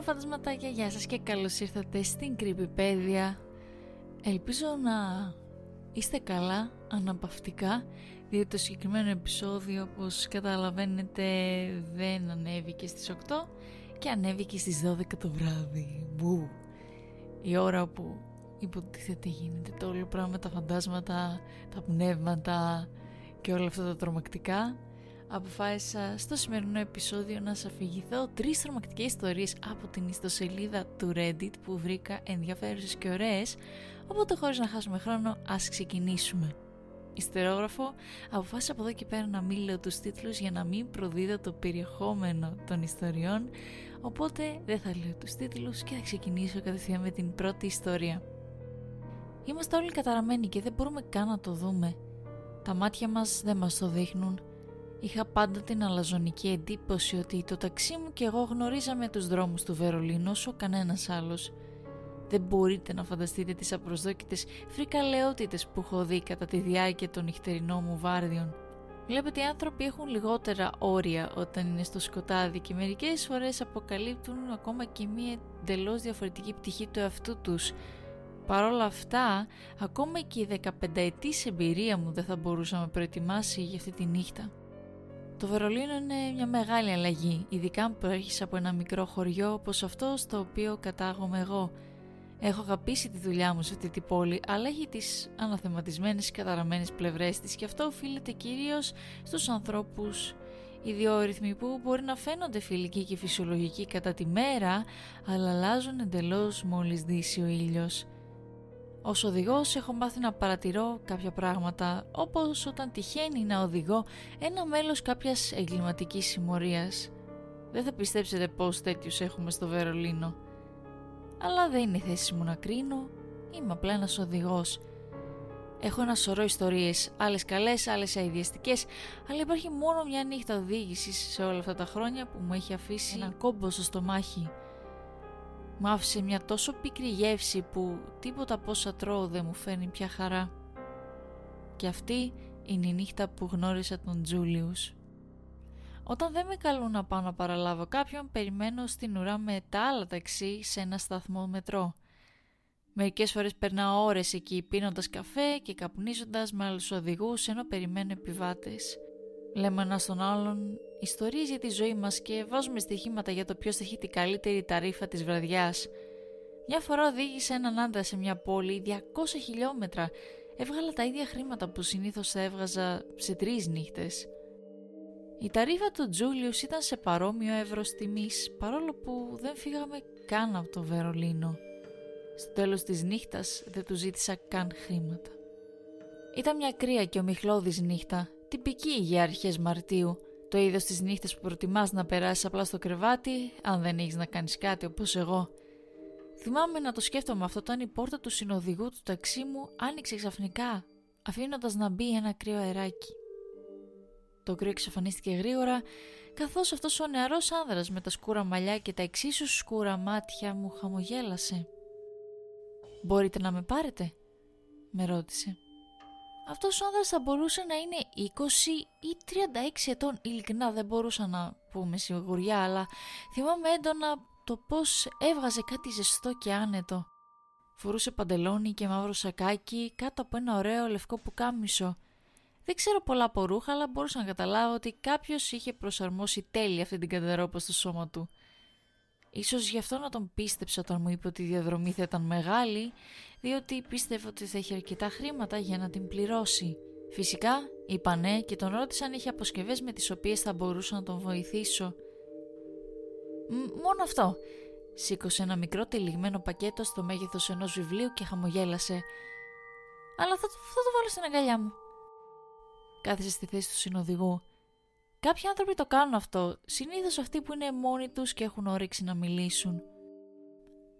Hello φαντασματάκια, γεια σας και καλώς ήρθατε στην Creepypedia. Ελπίζω να είστε καλά, αναπαυτικά Διότι το συγκεκριμένο επεισόδιο, όπως καταλαβαίνετε, δεν ανέβηκε στις 8 Και ανέβηκε στις 12 το βράδυ. Μπου. Η ώρα που υποτίθεται γίνεται το όλο πράγμα με τα φαντάσματα, τα πνεύματα και όλα αυτά τα τρομακτικά αποφάσισα στο σημερινό επεισόδιο να σας αφηγηθώ τρεις τρομακτικές ιστορίες από την ιστοσελίδα του Reddit που βρήκα ενδιαφέρουσες και ωραίες οπότε χωρίς να χάσουμε χρόνο ας ξεκινήσουμε. Ιστερόγραφο, αποφάσισα από εδώ και πέρα να μην λέω τους τίτλους για να μην προδίδω το περιεχόμενο των ιστοριών οπότε δεν θα λέω τους τίτλους και θα ξεκινήσω κατευθείαν με την πρώτη ιστορία. Είμαστε όλοι καταραμένοι και δεν μπορούμε καν να το δούμε. Τα μάτια μας δεν μας το δείχνουν Είχα πάντα την αλαζονική εντύπωση ότι το ταξί μου και εγώ γνωρίζαμε τους δρόμους του Βερολίνου όσο κανένας άλλος. Δεν μπορείτε να φανταστείτε τις απροσδόκητες φρικαλαιότητες που έχω δει κατά τη διάρκεια των νυχτερινών μου βάρδιων. Βλέπετε οι άνθρωποι έχουν λιγότερα όρια όταν είναι στο σκοτάδι και μερικές φορές αποκαλύπτουν ακόμα και μία εντελώς διαφορετική πτυχή του εαυτού τους. Παρ' όλα αυτά, ακόμα και η 15 ετής εμπειρία μου δεν θα μπορούσα να με προετοιμάσει για αυτή τη νύχτα. Το Βερολίνο είναι μια μεγάλη αλλαγή, ειδικά αν προέρχεσαι από ένα μικρό χωριό όπως αυτό στο οποίο κατάγομαι εγώ. Έχω αγαπήσει τη δουλειά μου σε αυτή την πόλη, αλλά έχει τις αναθεματισμένες και καταραμένες πλευρές της και αυτό οφείλεται κυρίως στους ανθρώπους ιδιόρυθμοι που μπορεί να φαίνονται φιλικοί και φυσιολογικοί κατά τη μέρα, αλλά αλλάζουν εντελώς μόλις δύσει ο ήλιος. Ως οδηγός έχω μάθει να παρατηρώ κάποια πράγματα όπως όταν τυχαίνει να οδηγώ ένα μέλος κάποιας εγκληματικής συμμορίας. Δεν θα πιστέψετε πως τέτοιους έχουμε στο Βερολίνο. Αλλά δεν είναι η θέση μου να κρίνω, είμαι απλά ένας οδηγός. Έχω ένα σωρό ιστορίες, άλλες καλές, άλλες αειδιαστικές, αλλά υπάρχει μόνο μια νύχτα οδήγησης σε όλα αυτά τα χρόνια που μου έχει αφήσει έναν κόμπο στο στομάχι. Μου άφησε μια τόσο πικρή γεύση που τίποτα από όσα τρώω δεν μου φέρνει πια χαρά. Και αυτή είναι η νύχτα που γνώρισα τον Τζούλιους. Όταν δεν με καλούν να πάω να παραλάβω κάποιον, περιμένω στην ουρά με τα άλλα ταξί σε ένα σταθμό μετρό. Μερικές φορές περνάω ώρες εκεί πίνοντας καφέ και καπνίζοντας με άλλους οδηγούς ενώ περιμένω επιβάτες. Λέμε ένα στον άλλον ιστορίες για τη ζωή μας και βάζουμε στοιχήματα για το ποιος έχει την καλύτερη ταρίφα της βραδιάς. Μια φορά οδήγησε έναν άντρα σε μια πόλη 200 χιλιόμετρα. Έβγαλα τα ίδια χρήματα που συνήθως θα έβγαζα σε τρεις νύχτες. Η ταρίφα του Τζούλιους ήταν σε παρόμοιο εύρος τιμής, παρόλο που δεν φύγαμε καν από το Βερολίνο. Στο τέλος της νύχτας δεν του ζήτησα καν χρήματα. Ήταν μια κρύα και ομιχλώδης νύχτα τυπική για αρχές Μαρτίου. Το είδος της νύχτας που προτιμάς να περάσεις απλά στο κρεβάτι, αν δεν έχεις να κάνεις κάτι όπως εγώ. Θυμάμαι να το σκέφτομαι αυτό όταν η πόρτα του συνοδηγού του ταξί μου άνοιξε ξαφνικά, αφήνοντας να μπει ένα κρύο αεράκι. Το κρύο εξαφανίστηκε γρήγορα, καθώς αυτός ο νεαρός άνδρας με τα σκούρα μαλλιά και τα εξίσου σκούρα μάτια μου χαμογέλασε. «Μπορείτε να με πάρετε» με ρώτησε. Αυτός ο άνδρας θα μπορούσε να είναι 20 ή 36 ετών. Ειλικρινά δεν μπορούσα να πούμε σιγουριά, αλλά θυμάμαι έντονα το πώς έβγαζε κάτι ζεστό και άνετο. Φορούσε παντελόνι και μαύρο σακάκι κάτω από ένα ωραίο λευκό πουκάμισο. Δεν ξέρω πολλά από ρούχα, αλλά μπορούσα να καταλάβω ότι κάποιος είχε προσαρμόσει τέλεια αυτή την κατερόπα στο σώμα του. Ίσως γι' αυτό να τον πίστεψα όταν μου είπε ότι η διαδρομή θα ήταν μεγάλη, διότι πίστευε ότι θα είχε αρκετά χρήματα για να την πληρώσει. Φυσικά είπα ναι και τον ρώτησα αν είχε αποσκευές με τις οποίες θα μπορούσα να τον βοηθήσω. μόνο αυτό. Σήκωσε ένα μικρό τυλιγμένο πακέτο στο μέγεθος ενός βιβλίου και χαμογέλασε. Αλλά θα, θα το βάλω στην αγκαλιά μου. Κάθισε στη θέση του συνοδηγού. Κάποιοι άνθρωποι το κάνουν αυτό, συνήθως αυτοί που είναι μόνοι τους και έχουν όρεξη να μιλήσουν.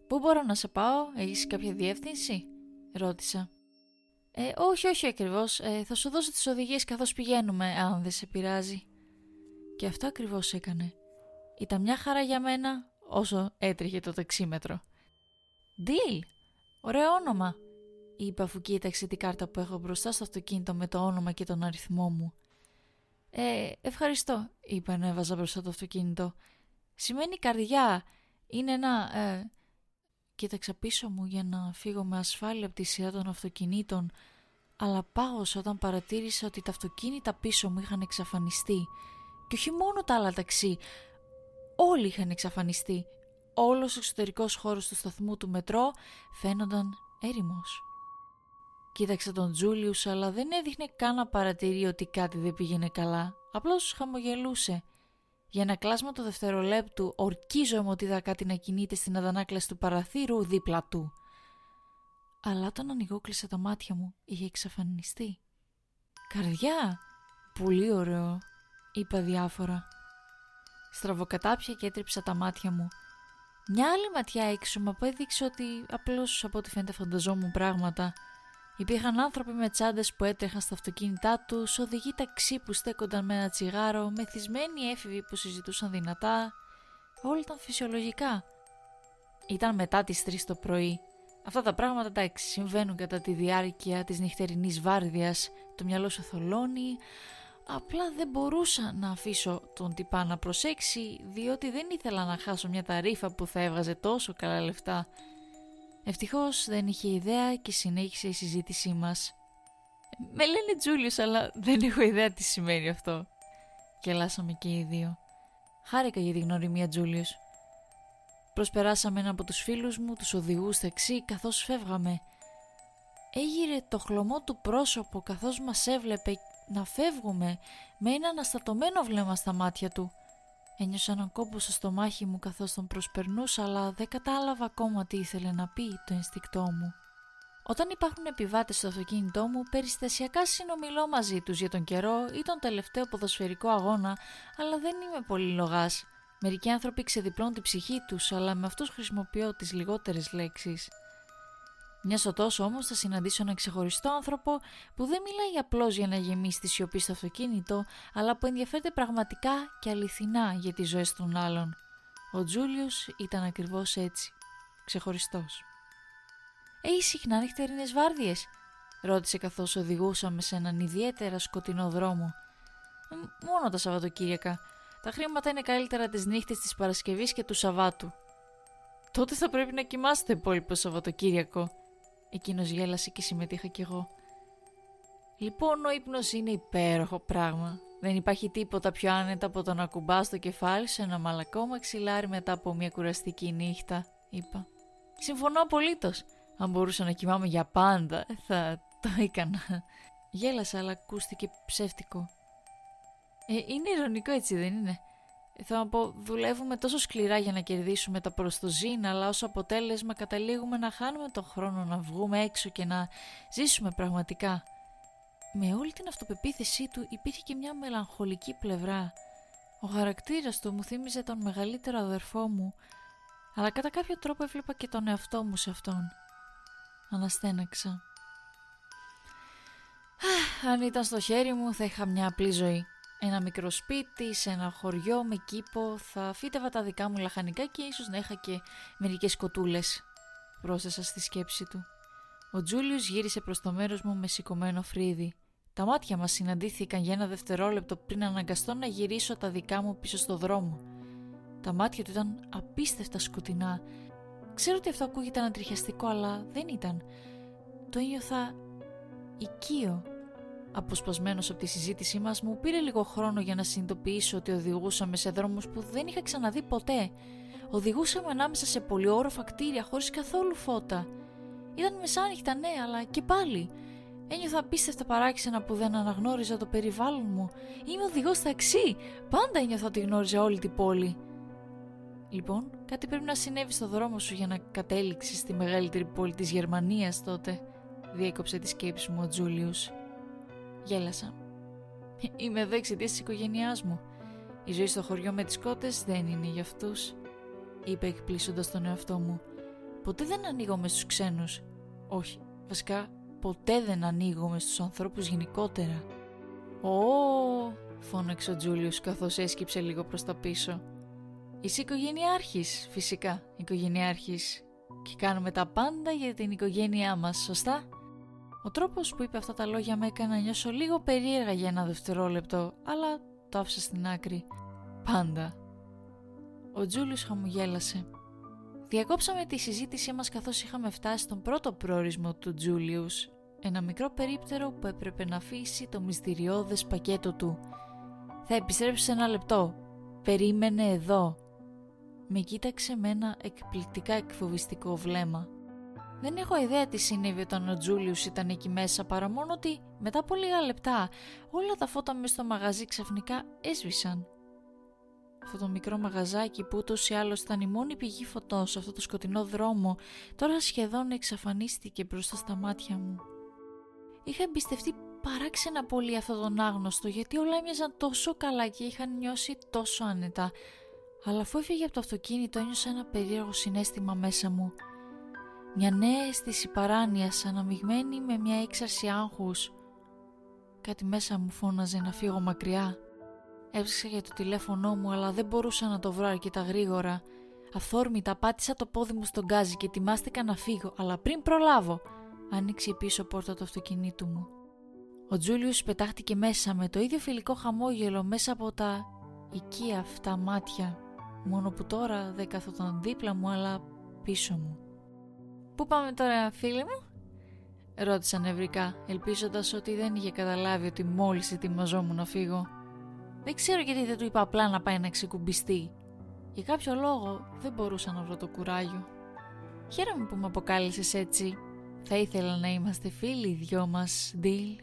«Πού μπορώ να σε πάω, έχεις κάποια διεύθυνση» ρώτησα. «Ε, όχι, όχι ακριβώς, ε, θα σου δώσω τις οδηγίες καθώς πηγαίνουμε, αν δεν σε πειράζει». Και αυτό ακριβώς έκανε. Ήταν μια χαρά για μένα όσο έτρεχε το ταξίμετρο. «Deal, ωραίο όνομα», είπα αφού κοίταξε την κάρτα που έχω μπροστά στο αυτοκίνητο με το όνομα και τον αριθμό μου. «Ε, ευχαριστώ», είπα να έβαζα μπροστά το αυτοκίνητο. «Σημαίνει καρδιά. Είναι ένα... Ε, κοίταξα πίσω μου για να φύγω με ασφάλεια από τη σειρά των αυτοκινήτων αλλά πάγωσα όταν παρατήρησα ότι τα αυτοκίνητα πίσω μου είχαν εξαφανιστεί και όχι μόνο τα άλλα ταξί, όλοι είχαν εξαφανιστεί. Όλος ο εξωτερικός χώρος του σταθμού του μετρό φαίνονταν έρημος. Κοίταξα τον Τζούλιους αλλά δεν έδειχνε καν να παρατηρεί ότι κάτι δεν πήγαινε καλά. Απλώς χαμογελούσε. Για ένα κλάσμα του δευτερολέπτου ορκίζομαι ότι είδα κάτι να κινείται στην αδανάκλαση του παραθύρου δίπλα του. Αλλά όταν ανοιγόκλεισα τα μάτια μου είχε εξαφανιστεί. «Καρδιά! Πολύ ωραίο!» είπα διάφορα. Στραβοκατάπια και έτριψα τα μάτια μου. Μια άλλη ματιά έξω μου απέδειξε ότι απλώς από ό,τι φαίνεται φανταζόμουν πράγματα. Υπήρχαν άνθρωποι με τσάντες που έτρεχαν στα αυτοκίνητά τους, οδηγοί ταξί που στέκονταν με ένα τσιγάρο, μεθυσμένοι έφηβοι που συζητούσαν δυνατά. Όλα ήταν φυσιολογικά. Ήταν μετά τις 3 το πρωί. Αυτά τα πράγματα εντάξει συμβαίνουν κατά τη διάρκεια της νυχτερινής βάρδιας. Το μυαλό σου θολώνει, Απλά δεν μπορούσα να αφήσω τον τυπά να προσέξει διότι δεν ήθελα να χάσω μια ταρίφα που θα έβγαζε τόσο καλά λεφτά. Ευτυχώς δεν είχε ιδέα και συνέχισε η συζήτησή μας. Με λένε Τζούλιος αλλά δεν έχω ιδέα τι σημαίνει αυτό. Γελάσαμε και οι δύο. Χάρηκα για τη γνωριμία Τζούλιος. Προσπεράσαμε ένα από τους φίλους μου, τους οδηγούς ταξί καθώς φεύγαμε. Έγειρε το χλωμό του πρόσωπο καθώς μας έβλεπε να φεύγουμε με ένα αναστατωμένο βλέμμα στα μάτια του. Ένιωσα έναν κόμπο στο στομάχι μου καθώς τον προσπερνούσα αλλά δεν κατάλαβα ακόμα τι ήθελε να πει το ενστικτό μου. Όταν υπάρχουν επιβάτες στο αυτοκίνητό μου, περιστασιακά συνομιλώ μαζί τους για τον καιρό ή τον τελευταίο ποδοσφαιρικό αγώνα, αλλά δεν είμαι πολύ λογάς. Μερικοί άνθρωποι ξεδιπλώνουν την ψυχή τους, αλλά με αυτούς χρησιμοποιώ τις λιγότερες λέξεις. Μια στο τόσο όμως θα συναντήσω έναν ξεχωριστό άνθρωπο που δεν μιλάει απλώς για να γεμίσει τη σιωπή στο αυτοκίνητο, αλλά που ενδιαφέρεται πραγματικά και αληθινά για τις ζωές των άλλων. Ο Τζούλιος ήταν ακριβώς έτσι. Ξεχωριστός. Έχει συχνά νυχτερινές βάρδιες, ρώτησε καθώς οδηγούσαμε σε έναν ιδιαίτερα σκοτεινό δρόμο. Μόνο τα Σαββατοκύριακα. Τα χρήματα είναι καλύτερα τις νύχτες της Παρασκευής και του Σαββάτου. Τότε θα πρέπει να κοιμάστε υπόλοιπο Σαββατοκύριακο, Εκείνος γέλασε και συμμετείχα κι εγώ. Λοιπόν, ο ύπνος είναι υπέροχο πράγμα. Δεν υπάρχει τίποτα πιο άνετα από το να κουμπάς το κεφάλι σε ένα μαλακό μαξιλάρι μετά από μια κουραστική νύχτα, είπα. Συμφωνώ απολύτως. Αν μπορούσα να κοιμάμαι για πάντα, θα το έκανα. Γέλασα, αλλά ακούστηκε ψεύτικο. Ε, είναι ηρωνικό έτσι, δεν είναι; Θα πω, δουλεύουμε τόσο σκληρά για να κερδίσουμε τα προστοζήν, αλλά ως αποτέλεσμα καταλήγουμε να χάνουμε τον χρόνο να βγούμε έξω και να ζήσουμε πραγματικά. Με όλη την αυτοπεποίθησή του υπήρχε και μια μελαγχολική πλευρά. Ο χαρακτήρας του μου θύμιζε τον μεγαλύτερο αδερφό μου, αλλά κατά κάποιο τρόπο έβλεπα και τον εαυτό μου σε αυτόν. Αναστέναξα. Αν ήταν στο χέρι μου θα είχα μια απλή ζωή. Ένα μικρό σπίτι σε ένα χωριό με κήπο, θα φύτευα τα δικά μου λαχανικά και ίσως να είχα και μερικές κοτούλες, πρόσθεσα στη σκέψη του. Ο Τζούλιος γύρισε προς το μέρος μου με σηκωμένο φρύδι. Τα μάτια μας συναντήθηκαν για ένα δευτερόλεπτο πριν αναγκαστώ να γυρίσω τα δικά μου πίσω στο δρόμο. Τα μάτια του ήταν απίστευτα σκοτεινά. Ξέρω ότι αυτό ακούγεται ανατριχιαστικό, αλλά δεν ήταν. Το ένιωθα οικείο Αποσπασμένος από τη συζήτησή μας μου πήρε λίγο χρόνο για να συνειδητοποιήσω ότι οδηγούσαμε σε δρόμους που δεν είχα ξαναδεί ποτέ. Οδηγούσαμε ανάμεσα σε πολυόροφα κτίρια χωρίς καθόλου φώτα. Ήταν μεσάνυχτα ναι, αλλά και πάλι. Ένιωθα απίστευτα παράξενα που δεν αναγνώριζα το περιβάλλον μου. Είμαι οδηγός ταξί. Πάντα ένιωθα ότι γνώριζα όλη την πόλη. Λοιπόν, κάτι πρέπει να συνέβη στο δρόμο σου για να κατέληξει στη μεγαλύτερη πόλη της Γερμανίας τότε, διέκοψε τη σκέψη μου ο Τζούλιους. Γέλασα. Είμαι εδώ εξαιτία της οικογένειάς μου. Η ζωή στο χωριό με τις κότες δεν είναι για αυτούς, είπε εκπλήσοντας τον εαυτό μου. Ποτέ δεν ανοίγω στου ξένους. Όχι, βασικά ποτέ δεν ανοίγω στου ανθρώπους γενικότερα. Ω, φώναξε ο Τζούλιος καθώς έσκυψε λίγο προς τα πίσω. Είσαι οικογενειάρχης, φυσικά, οικογενειάρχης. Και κάνουμε τα πάντα για την οικογένειά μας, σωστά; Ο τρόπος που είπε αυτά τα λόγια με έκανε να νιώσω λίγο περίεργα για ένα δευτερόλεπτο, αλλά το άφησα στην άκρη. Πάντα. Ο Τζούλιος χαμογέλασε. Διακόψαμε τη συζήτησή μας καθώς είχαμε φτάσει στον πρώτο προορισμό του Τζούλιους, ένα μικρό περίπτερο που έπρεπε να αφήσει το μυστηριώδες πακέτο του. «Θα επιστρέψω σε ένα λεπτό. Περίμενε εδώ». Με κοίταξε με ένα εκπληκτικά εκφοβιστικό βλέμμα. Δεν έχω ιδέα τι συνέβη όταν ο Τζούλιους ήταν εκεί μέσα παρά μόνο ότι μετά από λίγα λεπτά όλα τα φώτα μέσα στο μαγαζί ξαφνικά έσβησαν. Αυτό το μικρό μαγαζάκι που ούτως ή άλλως ήταν η μόνη πηγή φωτός σε αυτό το σκοτεινό δρόμο τώρα σχεδόν εξαφανίστηκε μπροστά στα μάτια μου. Είχα εμπιστευτεί παράξενα πολύ αυτόν τον άγνωστο γιατί όλα έμοιαζαν τόσο καλά και είχαν νιώσει τόσο άνετα. Αλλά αφού έφυγε από το αυτοκίνητο ένιωσα ένα περίεργο συνέστημα μέσα μου. Μια νέα αίσθηση παράνοιας αναμειγμένη με μια έξαρση άγχους. Κάτι μέσα μου φώναζε να φύγω μακριά. Έψαξα για το τηλέφωνό μου αλλά δεν μπορούσα να το βρω αρκετά γρήγορα. Αθόρμητα πάτησα το πόδι μου στον γκάζι και ετοιμάστηκα να φύγω αλλά πριν προλάβω άνοιξε η πίσω πόρτα του αυτοκινήτου μου. Ο Τζούλιους πετάχτηκε μέσα με το ίδιο φιλικό χαμόγελο μέσα από τα οικία αυτά μάτια μόνο που τώρα δεν καθόταν δίπλα μου αλλά πίσω μου. «Πού πάμε τώρα φίλε μου» ρώτησα νευρικά ελπίζοντας ότι δεν είχε καταλάβει ότι μόλις ετοιμαζόμουν να φύγω. Δεν ξέρω γιατί δεν του είπα απλά να πάει να ξεκουμπιστεί. Για κάποιο λόγο δεν μπορούσα να βρω το κουράγιο. Χαίρομαι που με αποκάλυψες έτσι. Θα ήθελα να είμαστε φίλοι οι δυο μας, Ντίλ.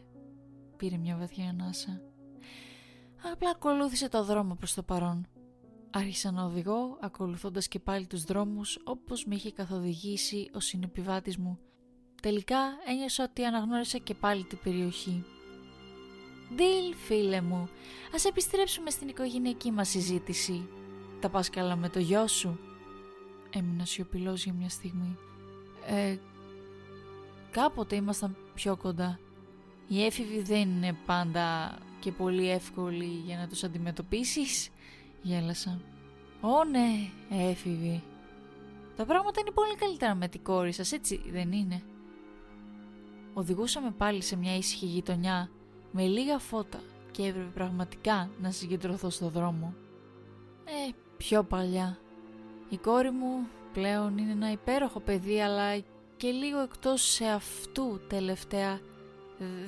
Πήρε μια βαθιά ανάσα. Απλά ακολούθησε το δρόμο προς το παρόν. Άρχισα να οδηγώ, ακολουθώντας και πάλι τους δρόμους όπως με είχε καθοδηγήσει ο συνεπιβάτης μου. Τελικά ένιωσα ότι αναγνώρισα και πάλι την περιοχή. Ντίλ, φίλε μου, ας επιστρέψουμε στην οικογενειακή μας συζήτηση. Τα πας καλά με το γιο σου; Έμεινα σιωπηλός για μια στιγμή. Ε, κάποτε ήμασταν πιο κοντά. Οι έφηβοι δεν είναι πάντα και πολύ εύκολοι για να τους αντιμετωπίσεις. Γέλασα. Ω ναι, έφηβοι. Τα πράγματα είναι πολύ καλύτερα με την κόρη σας, έτσι δεν είναι; Οδηγούσαμε πάλι σε μια ήσυχη γειτονιά με λίγα φώτα και έπρεπε πραγματικά να συγκεντρωθώ στο δρόμο. Ε, πιο παλιά. Η κόρη μου πλέον είναι ένα υπέροχο παιδί αλλά και λίγο εκτός σε αυτού τελευταία.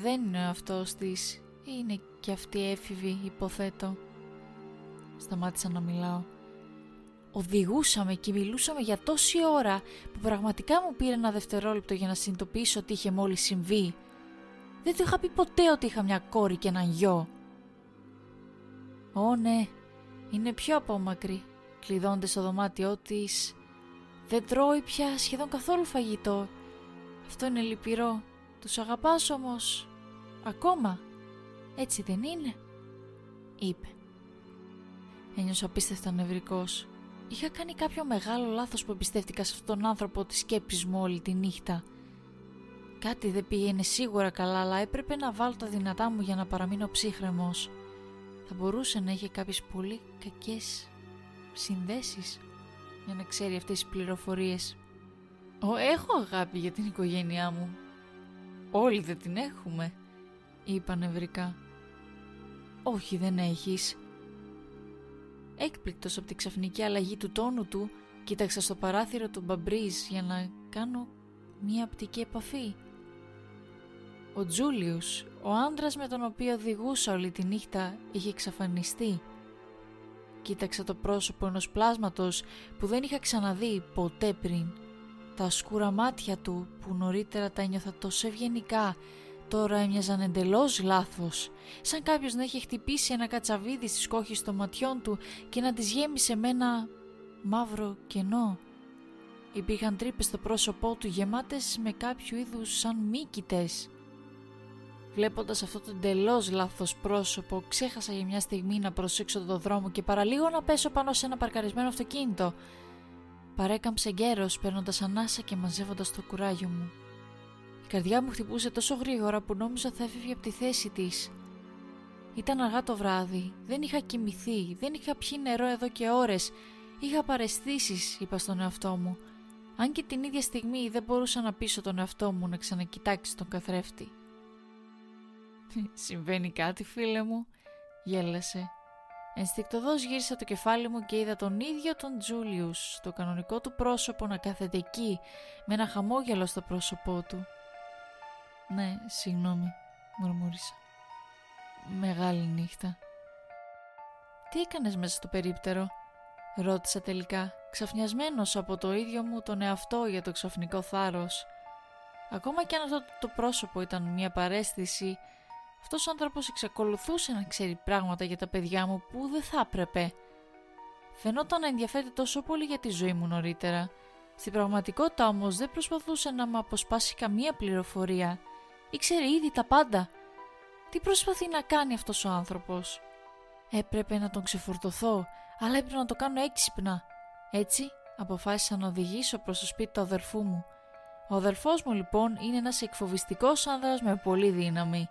Δεν είναι αυτός της, είναι και αυτή έφηβη υποθέτω. Σταμάτησα να μιλάω. Οδηγούσαμε και μιλούσαμε για τόση ώρα που πραγματικά μου πήρε ένα δευτερόλεπτο για να συνειδητοποιήσω ότι είχε μόλις συμβεί. Δεν του είχα πει ποτέ ότι είχα μια κόρη και έναν γιο. Ω ναι, είναι πιο απόμακρη. Κλειδώνται στο δωμάτιό της. Δεν τρώει πια σχεδόν καθόλου φαγητό. Αυτό είναι λυπηρό. Τους αγαπάς όμως. Ακόμα. Έτσι δεν είναι. Είπε. Ένιωσα απίστευτα νευρικός. Είχα κάνει κάποιο μεγάλο λάθος που εμπιστεύτηκα σε αυτόν τον άνθρωπο τη σκέψη μου όλη τη νύχτα. Κάτι δεν πήγαινε σίγουρα καλά, αλλά έπρεπε να βάλω τα δυνατά μου για να παραμείνω ψύχρεμος. Θα μπορούσε να είχε κάποιες πολύ κακές συνδέσεις για να ξέρει αυτές τις πληροφορίες. «Ο, έχω αγάπη για την οικογένειά μου. Όλοι δεν την έχουμε», είπα νευρικά. «Όχι, δεν έχεις». Έκπληκτος από τη ξαφνική αλλαγή του τόνου του, κοίταξα στο παράθυρο του μπαμπρίζ για να κάνω μία απτική επαφή. Ο Τζούλιους, ο άντρας με τον οποίο οδηγούσα όλη τη νύχτα, είχε εξαφανιστεί. Κοίταξα το πρόσωπο ενός πλάσματος που δεν είχα ξαναδεί ποτέ πριν. Τα σκούρα μάτια του που νωρίτερα τα ένιωθα τόσο ευγενικά τώρα έμοιαζαν εντελώς λάθος, σαν κάποιος να είχε χτυπήσει ένα κατσαβίδι στις κόχες των ματιών του και να τις γέμισε με ένα μαύρο κενό. Υπήρχαν τρύπες στο πρόσωπό του γεμάτες με κάποιο είδους σαν μύκητες. Βλέποντας αυτό το εντελώς λάθος πρόσωπο, ξέχασα για μια στιγμή να προσέξω το δρόμο και παραλίγο να πέσω πάνω σε ένα παρκαρισμένο αυτοκίνητο. Παρέκαμψε γέρος, παίρνοντας ανάσα και μαζεύοντας το κουράγιο μου. Η καρδιά μου χτυπούσε τόσο γρήγορα που νόμιζα θα έφευγε από τη θέση της. Ήταν αργά το βράδυ, δεν είχα κοιμηθεί, δεν είχα πιει νερό εδώ και ώρες. Είχα παρεστήσεις, είπα στον εαυτό μου. Αν και την ίδια στιγμή δεν μπορούσα να πείσω τον εαυτό μου να ξανακοιτάξει τον καθρέφτη. Συμβαίνει κάτι φίλε μου, γέλασε. Ενστικτοδός γύρισα το κεφάλι μου και είδα τον ίδιο τον Τζούλιους, το κανονικό του πρόσωπο να κάθεται εκεί, με ένα χαμόγελο στο πρόσωπό του. «Ναι, συγγνώμη», μουρμούρισα. «Μεγάλη νύχτα». «Τι έκανες μέσα στο περίπτερο» ρώτησα τελικά, ξαφνιασμένος από το ίδιο μου τον εαυτό για το ξαφνικό θάρρος. Ακόμα και αν αυτό το πρόσωπο ήταν μια παρέστηση, αυτός ο άνθρωπος εξακολουθούσε να ξέρει πράγματα για τα παιδιά μου που δεν θα έπρεπε. Φαινόταν να ενδιαφέρεται τόσο πολύ για τη ζωή μου νωρίτερα. Στην πραγματικότητα όμως δεν προσπαθούσε να μου αποσπάσει καμία πληροφορία. Ήξερε ήδη τα πάντα. Τι προσπαθεί να κάνει αυτός ο άνθρωπος; Έπρεπε να τον ξεφορτωθώ, αλλά έπρεπε να το κάνω έξυπνα. Έτσι αποφάσισα να οδηγήσω προς το σπίτι του αδερφού μου. Ο αδερφός μου λοιπόν είναι ένας εκφοβιστικός άνδρας με πολύ δύναμη.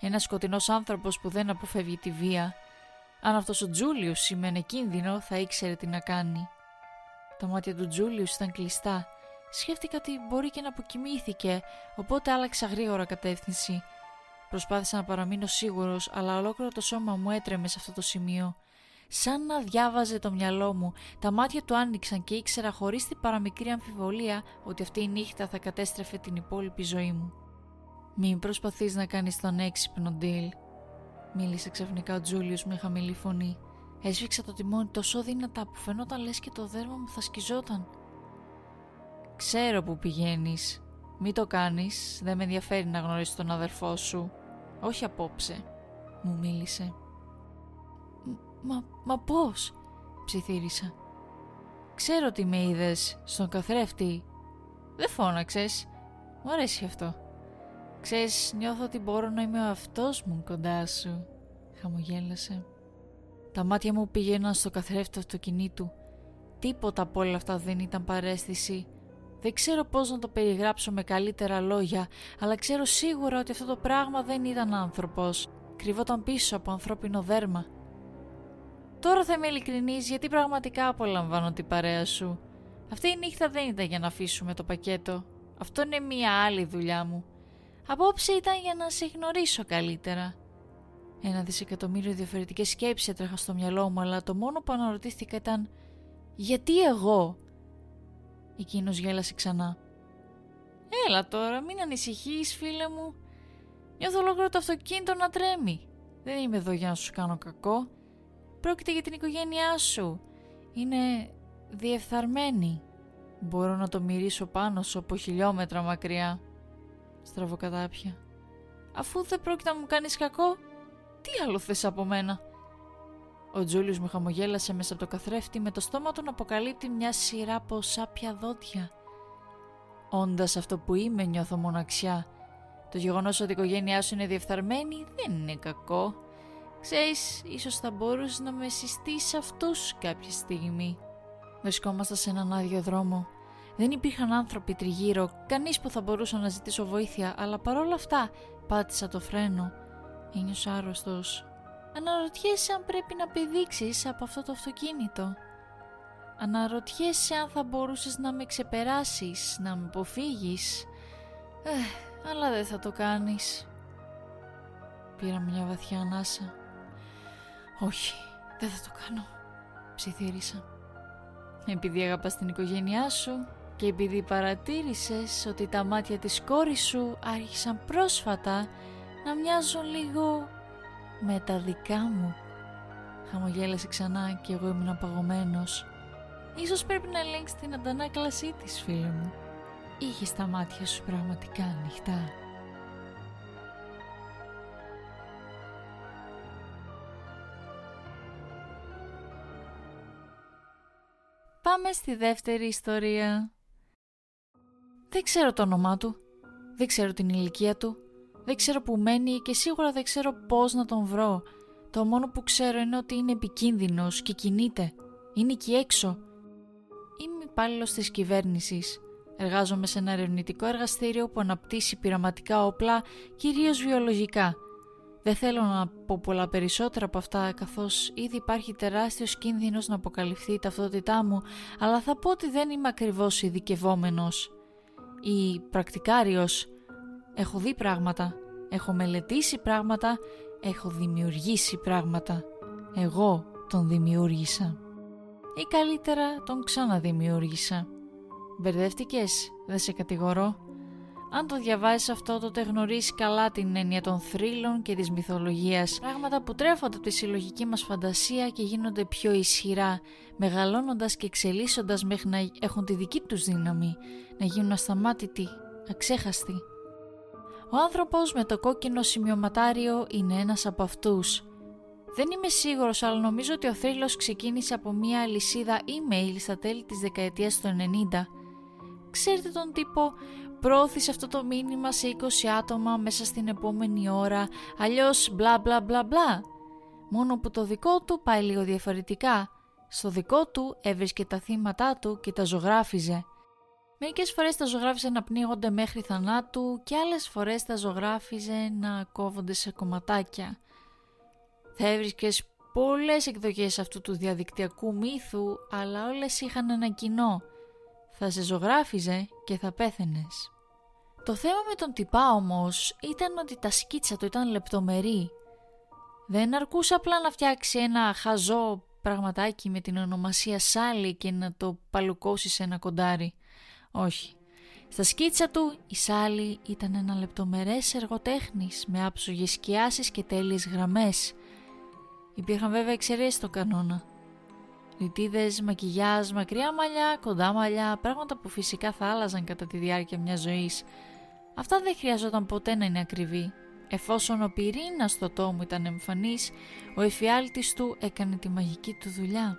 Ένας σκοτεινός άνθρωπος που δεν αποφεύγει τη βία. Αν αυτός ο Τζούλιους σημαίνει κίνδυνο θα ήξερε τι να κάνει. Τα μάτια του Τζούλιους ήταν κλειστά. Σκέφτηκα ότι μπορεί και να αποκοιμήθηκε, οπότε άλλαξα γρήγορα κατεύθυνση. Προσπάθησα να παραμείνω σίγουρος, αλλά ολόκληρο το σώμα μου έτρεμε σε αυτό το σημείο. Σαν να διάβαζε το μυαλό μου, τα μάτια του άνοιξαν και ήξερα χωρίς την παραμικρή αμφιβολία ότι αυτή η νύχτα θα κατέστρεφε την υπόλοιπη ζωή μου. «Μην προσπαθείς να κάνεις τον έξυπνο, Ντίλ», μίλησε ξαφνικά ο Τζούλιος με χαμηλή φωνή. Έσφιξα το τιμόνι τόσο δυνατά που φαινόταν λες και το δέρμα μου θα σκιζόταν. «Ξέρω που πηγαίνεις. Μην το κάνεις, δεν με ενδιαφέρει να γνωρίσεις τον αδερφό σου. Όχι απόψε», μου μίλησε. «Μα, μα πώς» ψιθύρισα. «Ξέρω τι με είδες στον καθρέφτη. Δεν φώναξες. Μου αρέσει αυτό. Ξέρεις, νιώθω ότι μπορώ να είμαι ο αυτός μου κοντά σου», χαμογέλασε. Τα μάτια μου πήγαιναν στο καθρέφτη του αυτοκινήτου. Τίποτα από όλα αυτά δεν ήταν παρέστηση. Δεν ξέρω πώς να το περιγράψω με καλύτερα λόγια, αλλά ξέρω σίγουρα ότι αυτό το πράγμα δεν ήταν άνθρωπος. Κρυβόταν πίσω από ανθρώπινο δέρμα. Τώρα θα είμαι ειλικρινής γιατί πραγματικά απολαμβάνω την παρέα σου. Αυτή η νύχτα δεν ήταν για να αφήσουμε το πακέτο. Αυτό είναι μία άλλη δουλειά μου. Απόψε ήταν για να σε γνωρίσω καλύτερα. Ένα δισεκατομμύριο διαφορετικές σκέψεις έτρεχαν στο μυαλό μου, αλλά το μόνο που αναρωτήθηκα ήταν «Γιατί εγώ» Εκείνος γέλασε ξανά. «Έλα τώρα, μην ανησυχείς φίλε μου. Νιώθω ολόκληρο το αυτοκίνητο να τρέμει. Δεν είμαι εδώ για να σου κάνω κακό. Πρόκειται για την οικογένειά σου. Είναι διεφθαρμένη. Μπορώ να το μυρίσω πάνω σου από χιλιόμετρα μακριά. Στραβοκατάπια. Αφού δεν πρόκειται να μου κάνεις κακό, τι άλλο θες από μένα; Ο Τζούλιος μου χαμογέλασε μέσα από το καθρέφτη με το στόμα του να αποκαλύπτει μια σειρά από σάπια δόντια. Όντας αυτό που είμαι νιώθω μοναξιά. Το γεγονός ότι η οικογένειά σου είναι διεφθαρμένη δεν είναι κακό. Ξέρεις, ίσως θα μπορούσε να με συστήσεις αυτούς κάποια στιγμή. Βρισκόμαστε σε έναν άδειο δρόμο. Δεν υπήρχαν άνθρωποι τριγύρω, κανείς που θα μπορούσε να ζητήσω βοήθεια, αλλά παρόλα αυτά πάτησα το φρένο. Ένιωσα άρρωστος. Αναρωτιέσαι αν πρέπει να πηδήξεις από αυτό το αυτοκίνητο. Αναρωτιέσαι αν θα μπορούσες να με ξεπεράσεις, να με αποφύγεις. Ε, αλλά δεν θα το κάνεις. Πήρα μια βαθιά ανάσα. Όχι, δεν θα το κάνω, ψιθύρισα. Επειδή αγαπάς την οικογένειά σου και επειδή παρατήρησες ότι τα μάτια της κόρης σου άρχισαν πρόσφατα να μοιάζουν λίγο με τα δικά μου. Χαμογέλασε ξανά και εγώ ήμουν απαγωμένος. Ίσως πρέπει να ελέγξεις την αντανάκλασή της, φίλε μου. Είχε τα μάτια σου πραγματικά ανοιχτά. Πάμε στη δεύτερη ιστορία. Δεν ξέρω το όνομά του. Δεν ξέρω την ηλικία του. Δεν ξέρω που μένει και σίγουρα δεν ξέρω πώς να τον βρω. Το μόνο που ξέρω είναι ότι είναι επικίνδυνος και κινείται. Είναι εκεί έξω. Είμαι υπάλληλος της κυβέρνησης. Εργάζομαι σε ένα ερευνητικό εργαστήριο που αναπτύσσει πειραματικά όπλα, κυρίως βιολογικά. Δεν θέλω να πω πολλά περισσότερα από αυτά καθώς ήδη υπάρχει τεράστιος κίνδυνος να αποκαλυφθεί η ταυτότητά μου αλλά θα πω ότι δεν είμαι ακριβώς ειδικευόμενος. ή πρακτικάριος. Έχω δει πράγματα, έχω μελετήσει πράγματα, έχω δημιουργήσει πράγματα. Εγώ τον δημιούργησα. Ή καλύτερα τον ξαναδημιούργησα. Μπερδεύτηκες, δεν σε κατηγορώ. Αν το διαβάζεις αυτό τότε γνωρίζεις καλά την έννοια των θρύλων και της μυθολογίας Πράγματα που τρέφονται από τη συλλογική μας φαντασία και γίνονται πιο ισχυρά Μεγαλώνοντας και εξελίσσοντας μέχρι να έχουν τη δική τους δύναμη Να γίνουν ασταμάτητοι, αξέχαστοι Ο άνθρωπος με το κόκκινο σημειωματάριο είναι ένας από αυτούς δεν είμαι σίγουρος, αλλά νομίζω ότι ο θρύλος ξεκίνησε από μια αλυσίδα email στα τέλη της δεκαετίας του 90. Ξέρετε τον τύπο; Πρόωθησε αυτό το μήνυμα σε 20 άτομα μέσα στην επόμενη ώρα, αλλιώς μπλα μπλα μπλα μπλα. Μόνο που το δικό του πάει λίγο διαφορετικά. Στο δικό του έβρισκε τα θύματα του και τα ζωγράφιζε. Μερικές φορές τα ζωγράφιζε να πνίγονται μέχρι θανάτου και άλλες φορές τα ζωγράφιζε να κόβονται σε κομματάκια. Θα έβρισκες πολλές εκδοχές αυτού του διαδικτυακού μύθου, αλλά όλες είχαν ένα κοινό. Θα σε ζωγράφιζε και θα πέθαινες. Το θέμα με τον τυπά όμως ήταν ότι τα σκίτσα του ήταν λεπτομερή. Δεν αρκούσε απλά να φτιάξει ένα χαζό πραγματάκι με την ονομασία Σάλι και να το παλουκώσεις σε ένα κοντάρι. Όχι. Στα σκίτσα του η Σάλι ήταν ένα λεπτομερές εργοτέχνης με άψογες σκιάσεις και τέλειες γραμμές. Υπήρχαν βέβαια εξαιρέσεις στο κανόνα. Ρητίδες, μακιγιάζ, μακριά μαλλιά, κοντά μαλλιά, πράγματα που φυσικά θα άλλαζαν κατά τη διάρκεια μιας ζωής Αυτά δεν χρειαζόταν ποτέ να είναι ακριβή. Εφόσον ο πυρήνας στο τόμο ήταν εμφανής, ο εφιάλτης του έκανε τη μαγική του δουλειά.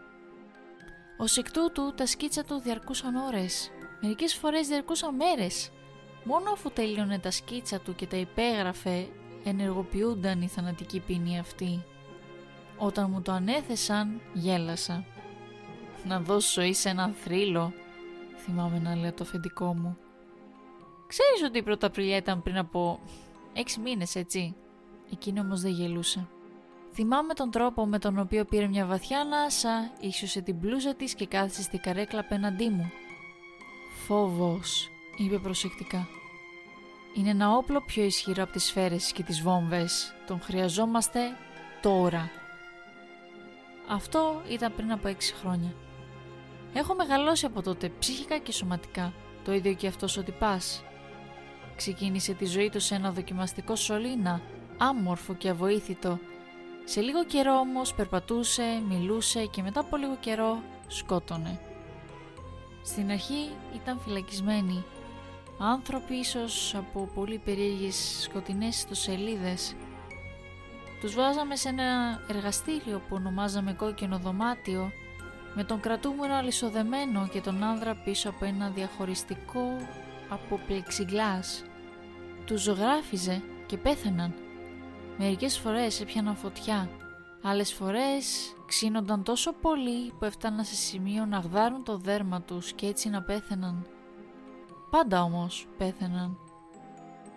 Ω εκ τούτου τα σκίτσα του διαρκούσαν ώρες, μερικές φορές διαρκούσαν μέρες. Μόνο αφού τελείωνε τα σκίτσα του και τα υπέγραφε, ενεργοποιούνταν η θανατική ποινή αυτή. Όταν μου το ανέθεσαν, γέλασα. Να δώσω ζωή σε έναν θρύλο, θυμάμαι να λέω το αφεντικό μου. Ξέρεις ότι η Πρωταπριλιά ήταν πριν από έξι μήνες, έτσι; Εκείνη όμως δεν γελούσε. Θυμάμαι τον τρόπο με τον οποίο πήρε μια βαθιά ανάσα, ίσιοσε την μπλούζα της και κάθισε στην καρέκλα απέναντί μου. Φόβος, είπε προσεκτικά. Είναι ένα όπλο πιο ισχυρό από τις σφαίρες και τις βόμβες. Τον χρειαζόμαστε τώρα. Αυτό ήταν πριν από έξι χρόνια. Έχω μεγαλώσει από τότε ψυχικά και σωματικά. Το ίδιο και αυτός ο τυπάς. Ξεκίνησε τη ζωή του σε ένα δοκιμαστικό σωλήνα, άμορφο και αβοήθητο. Σε λίγο καιρό όμως περπατούσε, μιλούσε και μετά από λίγο καιρό σκότωνε. Στην αρχή ήταν φυλακισμένοι. Άνθρωποι ίσως από πολύ περίεργες σκοτεινές ιστοσελίδες. Τους βάζαμε σε ένα εργαστήριο που ονομάζαμε κόκκινο δωμάτιο με τον κρατούμενο αλυσοδεμένο και τον άνδρα πίσω από ένα διαχωριστικό από πλεξιγκλάς. Τους ζωγράφιζε και πέθαιναν. Μερικές φορές έπιαναν φωτιά. Άλλες φορές ξύνονταν τόσο πολύ που έφταναν σε σημείο να γδάρουν το δέρμα τους και έτσι να πέθαιναν. Πάντα όμως πέθαιναν.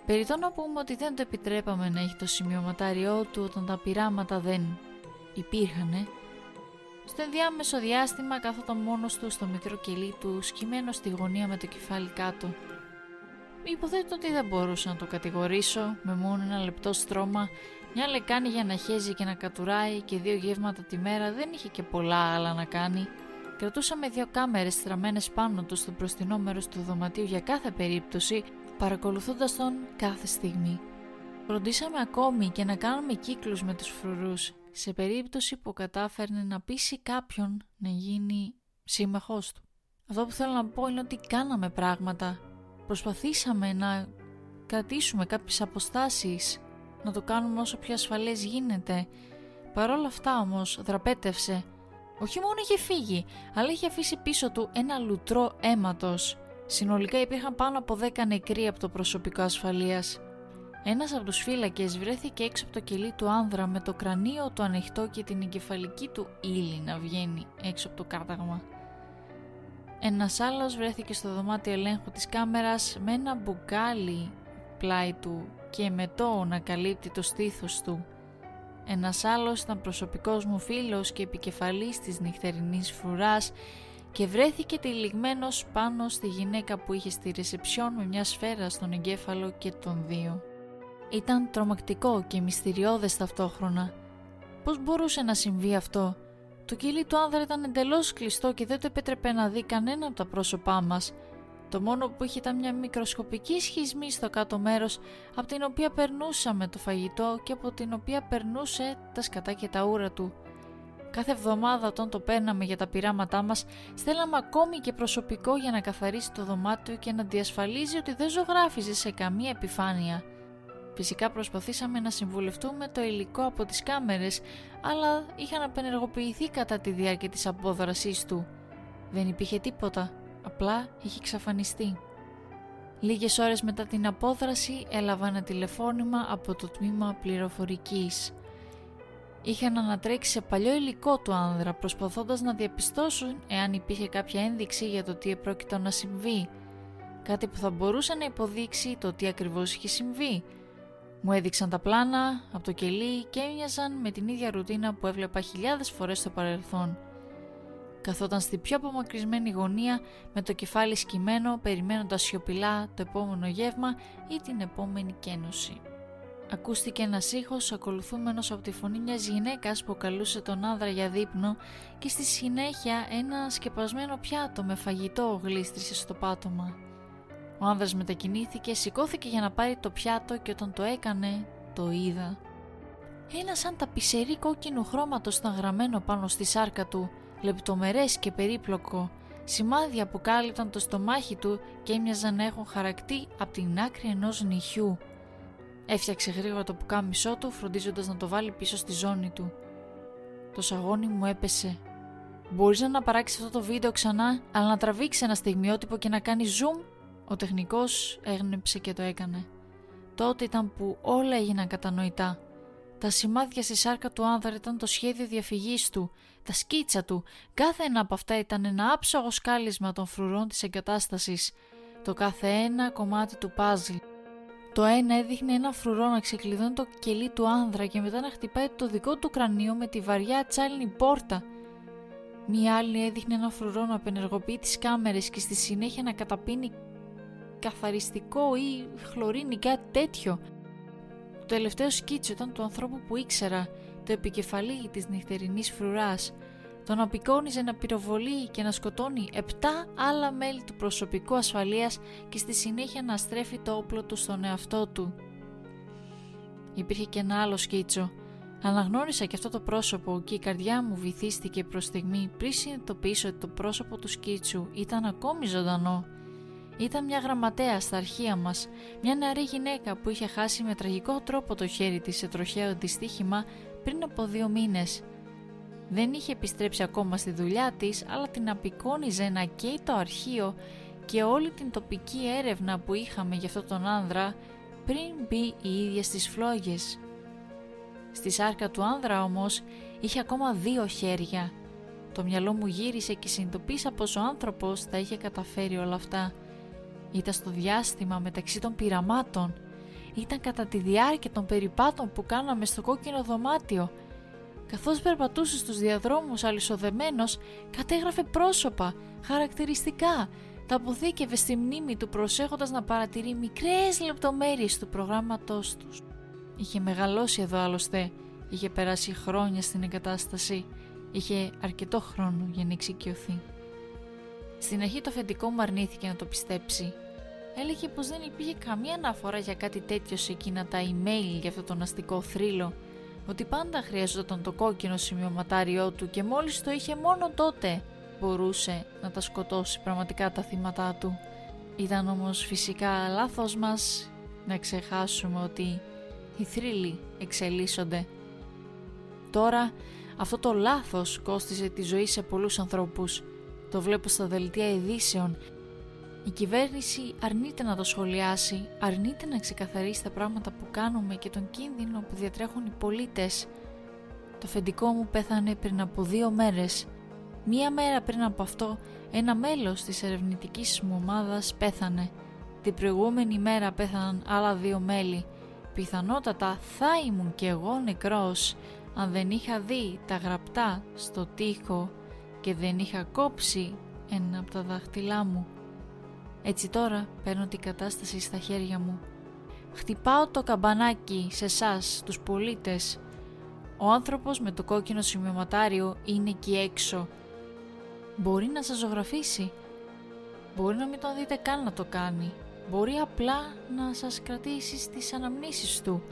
Περιτώ να πούμε ότι δεν το επιτρέπαμε να έχει το σημειωματάριό του όταν τα πειράματα δεν υπήρχανε. Στο ενδιάμεσο διάστημα κάθονταν μόνος του στο μικρό κελί του σκυμμένο στη γωνία με το κεφάλι κάτω. Υποθέτω ότι δεν μπορούσα να το κατηγορήσω με μόνο ένα λεπτό στρώμα, μια λεκάνη για να χέζει και να κατουράει και δύο γεύματα τη μέρα δεν είχε και πολλά άλλα να κάνει. Κρατούσαμε δύο κάμερες στραμμένες πάνω τους στο μπροστινό μέρος του δωματίου για κάθε περίπτωση, παρακολουθώντας τον κάθε στιγμή. Φροντίσαμε ακόμη και να κάνουμε κύκλους με τους φρουρούς, σε περίπτωση που κατάφερνε να πείσει κάποιον να γίνει σύμμαχός του. Αυτό που θέλω να πω είναι ότι κάναμε πράγματα Προσπαθήσαμε να κρατήσουμε κάποιες αποστάσεις, να το κάνουμε όσο πιο ασφαλές γίνεται. Παρ' όλα αυτά όμως δραπέτευσε. Όχι μόνο είχε φύγει, αλλά είχε αφήσει πίσω του ένα λουτρό αίματος. Συνολικά υπήρχαν πάνω από 10 νεκροί από το προσωπικό ασφαλείας. Ένας από τους φύλακες βρέθηκε έξω από το κελί του άνδρα με το κρανίο του ανοιχτό και την εγκεφαλική του ύλη να βγαίνει έξω από το κάταγμα. Ένας άλλος βρέθηκε στο δωμάτιο ελέγχου της κάμερας με ένα μπουκάλι πλάι του και μετό να καλύπτει το στήθος του. Ένας άλλος ήταν προσωπικός μου φίλος και επικεφαλής της νυχτερινής φρουράς και βρέθηκε τυλιγμένος πάνω στη γυναίκα που είχε στη ρεσεψιόν με μια σφαίρα στον εγκέφαλο και τον δύο. Ήταν τρομακτικό και μυστηριώδες ταυτόχρονα. Πώς μπορούσε να συμβεί αυτό; Το κελί του άνδρα ήταν εντελώς κλειστό και δεν το επέτρεπε να δει κανένα από τα πρόσωπά μας. Το μόνο που είχε ήταν μια μικροσκοπική σχισμή στο κάτω μέρος από την οποία περνούσαμε το φαγητό και από την οποία περνούσε τα σκατά και τα ούρα του. Κάθε εβδομάδα όταν το παίρναμε για τα πειράματά μας, στέλναμε ακόμη και προσωπικό για να καθαρίσει το δωμάτιο και να διασφαλίζει ότι δεν ζωγράφιζε σε καμία επιφάνεια. Φυσικά προσπαθήσαμε να συμβουλευτούμε το υλικό από τις κάμερες, αλλά είχαν απενεργοποιηθεί κατά τη διάρκεια της απόδρασής του. Δεν υπήρχε τίποτα, απλά είχε εξαφανιστεί. Λίγες ώρες μετά την απόδραση έλαβα ένα τηλεφώνημα από το τμήμα πληροφορικής. Είχαν ανατρέξει σε παλιό υλικό του άνδρα προσπαθώντας να διαπιστώσουν εάν υπήρχε κάποια ένδειξη για το τι επρόκειτο να συμβεί. Κάτι που θα μπορούσε να υποδείξει το τι ακριβώς είχε συμβεί. Μου έδειξαν τα πλάνα από το κελί και έμοιαζαν με την ίδια ρουτίνα που έβλεπα χιλιάδες φορές στο παρελθόν. Καθόταν στη πιο απομακρυσμένη γωνία με το κεφάλι σκυμμένο περιμένοντας σιωπηλά το επόμενο γεύμα ή την επόμενη κένωση. Ακούστηκε ένας ήχος ακολουθούμενος από τη φωνή μιας γυναίκας που καλούσε τον άνδρα για δείπνο και στη συνέχεια ένα σκεπασμένο πιάτο με φαγητό γλίστρισε στο πάτωμα. Ο άνδρας μετακινήθηκε, σηκώθηκε για να πάρει το πιάτο και όταν το έκανε, το είδα. Ένα σαν ταπισερή κόκκινου χρώματος ήταν γραμμένο πάνω στη σάρκα του, λεπτομερές και περίπλοκο, σημάδια που κάλυπταν το στομάχι του και έμοιαζαν να έχουν χαρακτή από την άκρη ενός νυχιού. Έφτιαξε γρήγορα το πουκάμισό του, φροντίζοντας να το βάλει πίσω στη ζώνη του. Το σαγόνι μου έπεσε. Μπορείς να αναπαράξει αυτό το βίντεο ξανά, αλλά να τραβήξεις ένα στιγμιότυπο και να κάνει zoom; Ο τεχνικός έγνεψε και το έκανε. Τότε ήταν που όλα έγιναν κατανοητά. Τα σημάδια στη σάρκα του άνδρα ήταν το σχέδιο διαφυγής του, τα σκίτσα του, κάθε ένα από αυτά ήταν ένα άψογο σκάλισμα των φρουρών της εγκατάστασης, το κάθε ένα κομμάτι του πάζλ. Το ένα έδειχνε ένα φρουρό να ξεκλειδώνει το κελί του άνδρα και μετά να χτυπάει το δικό του κρανίο με τη βαριά τσάλινη πόρτα. Μία άλλη έδειχνε ένα φρουρό να απενεργοποιεί τις κάμερες και στη συνέχεια να καταπίνει καθαριστικό ή χλωρίνη κάτι τέτοιο. Το τελευταίο σκίτσο ήταν του ανθρώπου που ήξερα, το επικεφαλή της νυχτερινής φρουράς. Τον απεικόνιζε να πυροβολεί και να σκοτώνει 7 άλλα μέλη του προσωπικού ασφαλείας και στη συνέχεια να στρέφει το όπλο του στον εαυτό του. Υπήρχε και ένα άλλο σκίτσο. Αναγνώρισα και αυτό το πρόσωπο και η καρδιά μου βυθίστηκε προς στιγμή πριν συνειδητοποιήσω ότι το πρόσωπο του σκίτσου ήταν ακόμη ζωντανό. Ήταν μια γραμματέα στα αρχεία μας, μια νεαρή γυναίκα που είχε χάσει με τραγικό τρόπο το χέρι της σε τροχαίο δυστύχημα πριν από δύο μήνες. Δεν είχε επιστρέψει ακόμα στη δουλειά της, αλλά την απεικόνιζε να καίει το αρχείο και όλη την τοπική έρευνα που είχαμε για αυτόν τον άνδρα πριν μπει η ίδια στις φλόγες. Στη σάρκα του άνδρα όμως είχε ακόμα δύο χέρια. Το μυαλό μου γύρισε και συνειδητοποίησα πως ο άνθρωπος τα είχε καταφέρει όλα αυτά. Ήταν στο διάστημα μεταξύ των πειραμάτων. Ήταν κατά τη διάρκεια των περιπάτων που κάναμε στο κόκκινο δωμάτιο. Καθώς περπατούσε στους διαδρόμους αλυσοδεμένος, κατέγραφε πρόσωπα, χαρακτηριστικά, τα αποθήκευε στη μνήμη του προσέχοντας να παρατηρεί μικρές λεπτομέρειες του προγράμματός τους. Είχε μεγαλώσει εδώ άλλωστε, είχε περάσει χρόνια στην εγκατάσταση, είχε αρκετό χρόνο για να εξοικειωθεί. Στην αρχή το αφεντικό μου αρνήθηκε να το πιστέψει. Έλεγε πως δεν υπήρχε καμία αναφορά για κάτι τέτοιο σε εκείνα τα email για αυτό τον αστικό θρύλο, ότι πάντα χρειαζόταν το κόκκινο σημειωματάριό του και μόλις το είχε μόνο τότε μπορούσε να τα σκοτώσει πραγματικά τα θύματα του. Ήταν όμως φυσικά λάθος μας να ξεχάσουμε ότι οι θρύλοι εξελίσσονται. Τώρα αυτό το λάθος κόστιζε τη ζωή σε πολλούς ανθρώπους το βλέπω στα δελτία ειδήσεων. Η κυβέρνηση αρνείται να το σχολιάσει, αρνείται να ξεκαθαρίσει τα πράγματα που κάνουμε και τον κίνδυνο που διατρέχουν οι πολίτες. Το φεντικό μου πέθανε πριν από δύο μέρες. Μία μέρα πριν από αυτό, ένα μέλος της ερευνητικής μου ομάδας πέθανε. Την προηγούμενη μέρα πέθαναν άλλα δύο μέλη. Πιθανότατα θα ήμουν κι εγώ νεκρός, αν δεν είχα δει τα γραπτά στο τοίχο και δεν είχα κόψει ένα από τα δάχτυλά μου. Έτσι τώρα παίρνω την κατάσταση στα χέρια μου. Χτυπάω το καμπανάκι σε εσάς, τους πολίτες. Ο άνθρωπος με το κόκκινο σημειωματάριο είναι εκεί έξω. Μπορεί να σας ζωγραφίσει. Μπορεί να μην τον δείτε καν να το κάνει. Μπορεί απλά να σας κρατήσει στις αναμνήσεις του.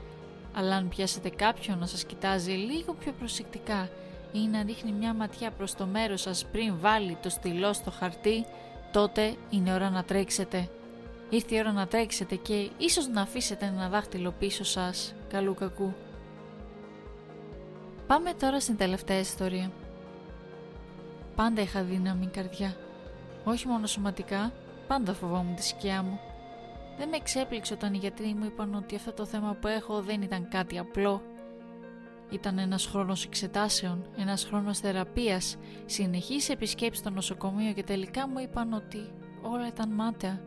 Αλλά αν πιάσετε κάποιον να σας κοιτάζει λίγο πιο προσεκτικά ή να ρίχνει μια ματιά προς το μέρος σας πριν βάλει το στυλό στο χαρτί, τότε είναι ώρα να τρέξετε. Ήρθε η ώρα να τρέξετε και ίσως να αφήσετε ένα δάχτυλο πίσω σας, καλού κακού. Πάμε τώρα στην τελευταία ιστορία. Πάντα είχα δύναμη καρδιά. Όχι μόνο σωματικά, πάντα φοβόμουν τη σκιά μου. Δεν με εξέπληξε όταν οι γιατροί μου είπαν ότι αυτό το θέμα που έχω δεν ήταν κάτι απλό. Ήταν ένας χρόνος εξετάσεων, ένας χρόνος θεραπείας, συνεχής επισκέψη στο νοσοκομείο και τελικά μου είπαν ότι όλα ήταν μάταια.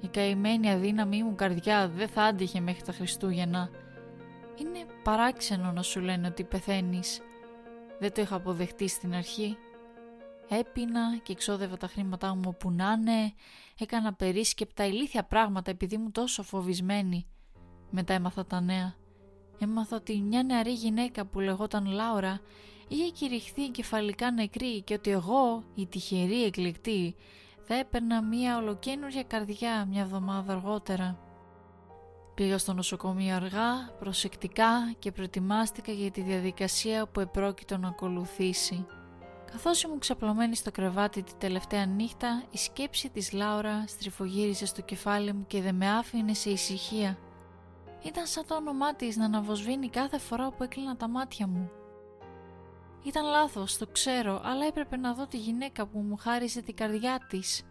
Η καημένη αδύναμή μου καρδιά δεν θα άντυχε μέχρι τα Χριστούγεννα. Είναι παράξενο να σου λένε ότι πεθαίνεις. Δεν το είχα αποδεχτεί στην αρχή. Έπινα και εξόδευα τα χρήματά μου όπου να είναι, έκανα περίσκεπτα ηλίθια πράγματα επειδή ήμουν τόσο φοβισμένη. Μετά έμαθα τα νέα. Έμαθα ότι μια νεαρή γυναίκα που λεγόταν Λάουρα είχε κηρυχθεί κεφαλικά νεκρή και ότι εγώ, η τυχερή εκλεκτή, θα έπαιρνα μια ολοκένουργια καρδιά μια εβδομάδα αργότερα. Πήγα στο νοσοκομείο αργά, προσεκτικά και προετοιμάστηκα για τη διαδικασία που επρόκειτο να ακολουθήσει. Καθώς ήμουν ξαπλωμένη στο κρεβάτι τη τελευταία νύχτα, η σκέψη της Λάουρα στριφογύριζε στο κεφάλι μου και δεν με άφηνε σε ησυχία. Ήταν σαν το όνομά της να αναβοσβήνει κάθε φορά που έκλεινα τα μάτια μου. Ήταν λάθος, το ξέρω, αλλά έπρεπε να δω τη γυναίκα που μου χάρισε την καρδιά της.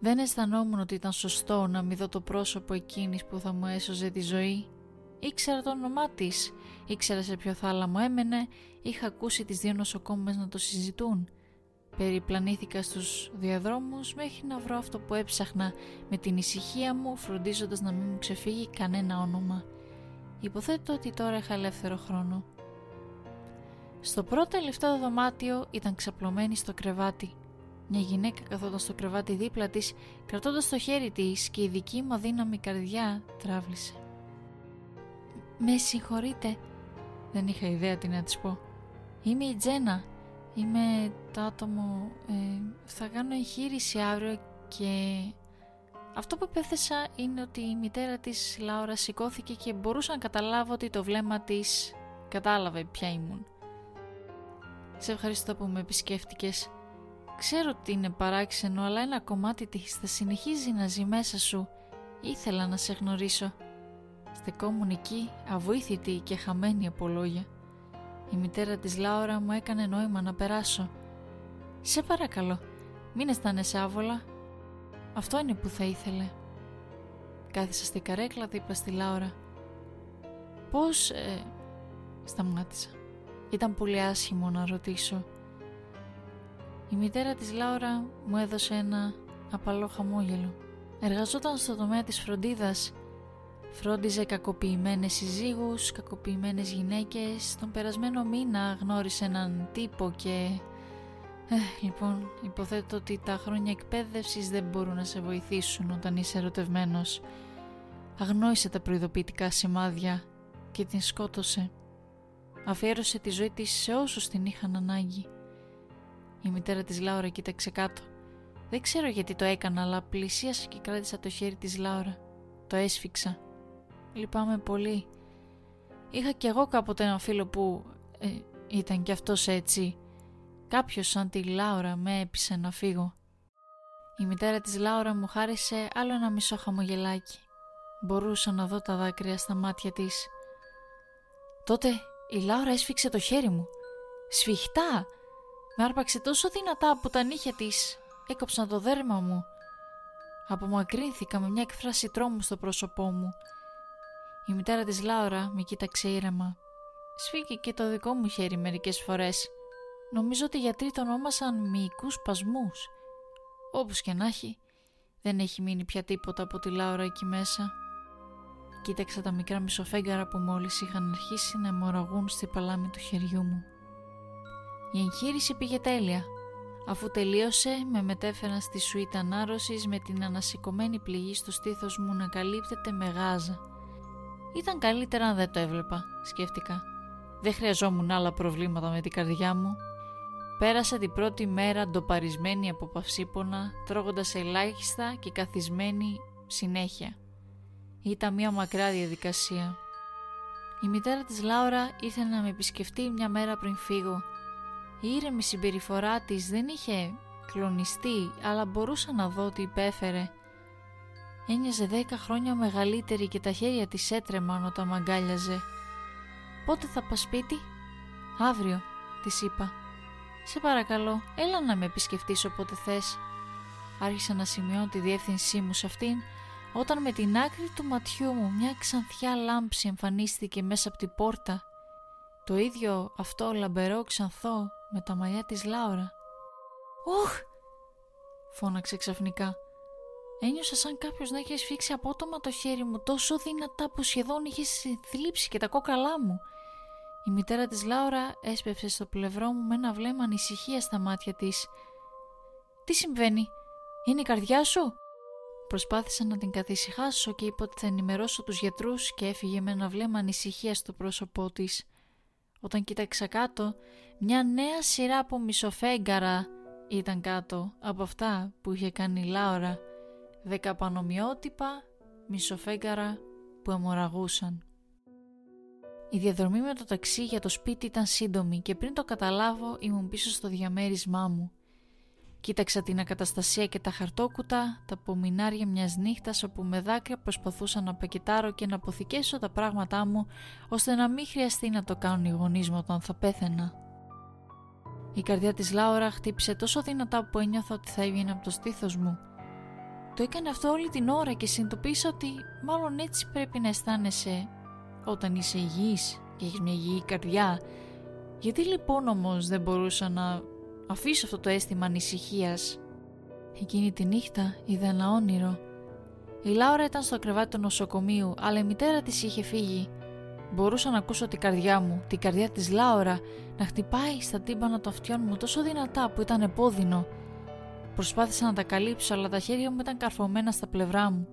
Δεν αισθανόμουν ότι ήταν σωστό να μην δω το πρόσωπο εκείνης που θα μου έσωζε τη ζωή. Ήξερα το όνομά της, ήξερα σε ποιο θάλαμο έμενε, είχα ακούσει τις δύο νοσοκόμες να το συζητούν. Περιπλανήθηκα στους διαδρόμους μέχρι να βρω αυτό που έψαχνα με την ησυχία μου φροντίζοντας να μην μου ξεφύγει κανένα όνομα. Υποθέτω ότι τώρα είχα ελεύθερο χρόνο. Στο πρώτο λεφτό δωμάτιο ήταν ξαπλωμένη στο κρεβάτι. Μια γυναίκα καθόταν στο κρεβάτι δίπλα της, κρατώντας το χέρι της και η δική μου αδύναμη καρδιά τράβλησε. «Με συγχωρείτε», δεν είχα ιδέα τι να της πω. «Είμαι η Τζένα, είμαι το άτομο, ε, θα κάνω εγχείρηση αύριο και...» Αυτό που επέθεσα είναι ότι η μητέρα της Λάουρα σηκώθηκε και μπορούσα να καταλάβω ότι το βλέμμα της κατάλαβε ποια ήμουν. Σε ευχαριστώ που με επισκέφτηκες. Ξέρω ότι είναι παράξενο, αλλά ένα κομμάτι της θα συνεχίζει να ζει μέσα σου. Ήθελα να σε γνωρίσω. Στεκόμουν εκεί, αβοήθητη και χαμένη από λόγια. Η μητέρα της Λάουρα μου έκανε νόημα να περάσω. Σε παρακαλώ, μην αισθάνεσαι άβολα. Αυτό είναι που θα ήθελε. Κάθισα στη καρέκλα δίπλα στη Λάουρα. Πώς... Ε... Σταμάτησα. Ήταν πολύ άσχημο να ρωτήσω. Η μητέρα της Λάουρα μου έδωσε ένα απαλό χαμόγελο. Εργαζόταν στο τομέα της φροντίδας. Φρόντιζε κακοποιημένες συζύγους, κακοποιημένες γυναίκες. Τον περασμένο μήνα γνώρισε έναν τύπο και... Ε, λοιπόν, υποθέτω ότι τα χρόνια εκπαίδευσης δεν μπορούν να σε βοηθήσουν όταν είσαι ερωτευμένος. Αγνόησε τα προειδοποιητικά σημάδια και την σκότωσε. Αφιέρωσε τη ζωή της σε όσους την είχαν ανάγκη. Η μητέρα της Λάουρα κοίταξε κάτω. Δεν ξέρω γιατί το έκανα, αλλά πλησίασα και κράτησα το χέρι της Λάουρα. Το έσφιξα. Λυπάμαι πολύ. Είχα κι εγώ κάποτε ένα φίλο που ε, ήταν κι αυτός έτσι. Κάποιος σαν τη Λάουρα με έπεισε να φύγω. Η μητέρα της Λάουρα μου χάρισε άλλο ένα μισό χαμογελάκι. Μπορούσα να δω τα δάκρυα στα μάτια της. Τότε η Λάουρα έσφιξε το χέρι μου. Σφιχτά! Με άρπαξε τόσο δυνατά από τα νύχια της. Έκοψαν το δέρμα μου. Απομακρύνθηκα με μια εκφράση τρόμου στο πρόσωπό μου. Η μητέρα της Λάουρα με κοίταξε ήρεμα. Σφίγγει και το δικό μου χέρι μερικές φορές. Νομίζω ότι οι γιατροί τον όνομασαν μυϊκούς σπασμούς. Όπως και να έχει, δεν έχει μείνει πια τίποτα από τη Λάουρα εκεί μέσα. Κοίταξα τα μικρά μισοφέγγαρα που μόλις είχαν αρχίσει να αιμορραγούν στη παλάμη του χεριού μου. Η εγχείρηση πήγε τέλεια. Αφού τελείωσε, με μετέφεραν στη σουίτα ανάρρωσης με την ανασηκωμένη πληγή στο στήθος μου να καλύπτεται με γάζα. Ήταν καλύτερα αν δεν το έβλεπα, σκέφτηκα. Δεν χρειαζόμουν άλλα προβλήματα με την καρδιά μου. Πέρασα την πρώτη μέρα ντοπαρισμένη από παυσίπονα, τρώγοντας ελάχιστα και καθισμένη συνέχεια. Ήταν μια μακρά διαδικασία. Η μητέρα της Λάουρα ήρθε να με επισκεφτεί μια μέρα πριν φύγω. Η ήρεμη συμπεριφορά της δεν είχε κλονιστεί, αλλά μπορούσα να δω ότι υπέφερε. Ένιωσε δέκα χρόνια μεγαλύτερη και τα χέρια της έτρεμαν όταν μ' αγκάλιαζε. «Πότε θα πας σπίτι» «Αύριο», της είπα. «Σε παρακαλώ, έλα να με επισκεφτείς όποτε θες». Άρχισα να σημειώνω τη διεύθυνσή μου σε αυτήν όταν με την άκρη του ματιού μου μια ξανθιά λάμψη εμφανίστηκε μέσα από την πόρτα. Το ίδιο αυτό λαμπερό ξανθό με τα μαλλιά της Λάουρα. «Οχ!» φώναξε ξαφνικά. Ένιωσα σαν κάποιος να είχε σφίξει απότομα το χέρι μου τόσο δυνατά που σχεδόν είχε θλίψει και τα κόκαλά μου. Η μητέρα της Λάουρα έσπευσε στο πλευρό μου με ένα βλέμμα ανησυχία στα μάτια της. «Τι συμβαίνει, είναι η καρδιά σου» Προσπάθησα να την καθησυχάσω και είπα ότι θα ενημερώσω τους γιατρούς και έφυγε με ένα βλέμμα ανησυχία στο πρόσωπό της. Όταν κοίταξα κάτω, μια νέα σειρά από μισοφέγγαρα ήταν κάτω από αυτά που είχε κάνει η Λάουρα. Δέκα πανομοιότυπα μισοφέγγαρα που αιμορραγούσαν. Η διαδρομή με το ταξί για το σπίτι ήταν σύντομη και πριν το καταλάβω ήμουν πίσω στο διαμέρισμά μου. Κοίταξα την ακαταστασία και τα χαρτόκουτα, τα απομεινάρια μιας νύχτας όπου με δάκρυα προσπαθούσα να πακετάρω και να αποθηκέσω τα πράγματά μου ώστε να μην χρειαστεί να το κάνουν οι γονείς μου όταν θα πέθαινα. Η καρδιά της Λάουρα χτύπησε τόσο δυνατά που ένιωθα ότι θα έβγαινε από το στήθος μου. Το έκανε αυτό όλη την ώρα και συνειδητοποίησα ότι μάλλον έτσι πρέπει να αισθάνεσαι όταν είσαι υγιής και έχεις μια υγιή καρδιά. Γιατί λοιπόν όμως δεν μπορούσα να αφήσω αυτό το αίσθημα ανησυχίας; Εκείνη τη νύχτα είδα ένα όνειρο. Η Λάουρα ήταν στο κρεβάτι του νοσοκομείου, αλλά η μητέρα της είχε φύγει. Μπορούσα να ακούσω την καρδιά μου, την καρδιά της Λάουρα, να χτυπάει στα τύμπανα των αυτιών μου τόσο δυνατά που ήταν επώδυνο. Προσπάθησα να τα καλύψω, αλλά τα χέρια μου ήταν καρφωμένα στα πλευρά μου.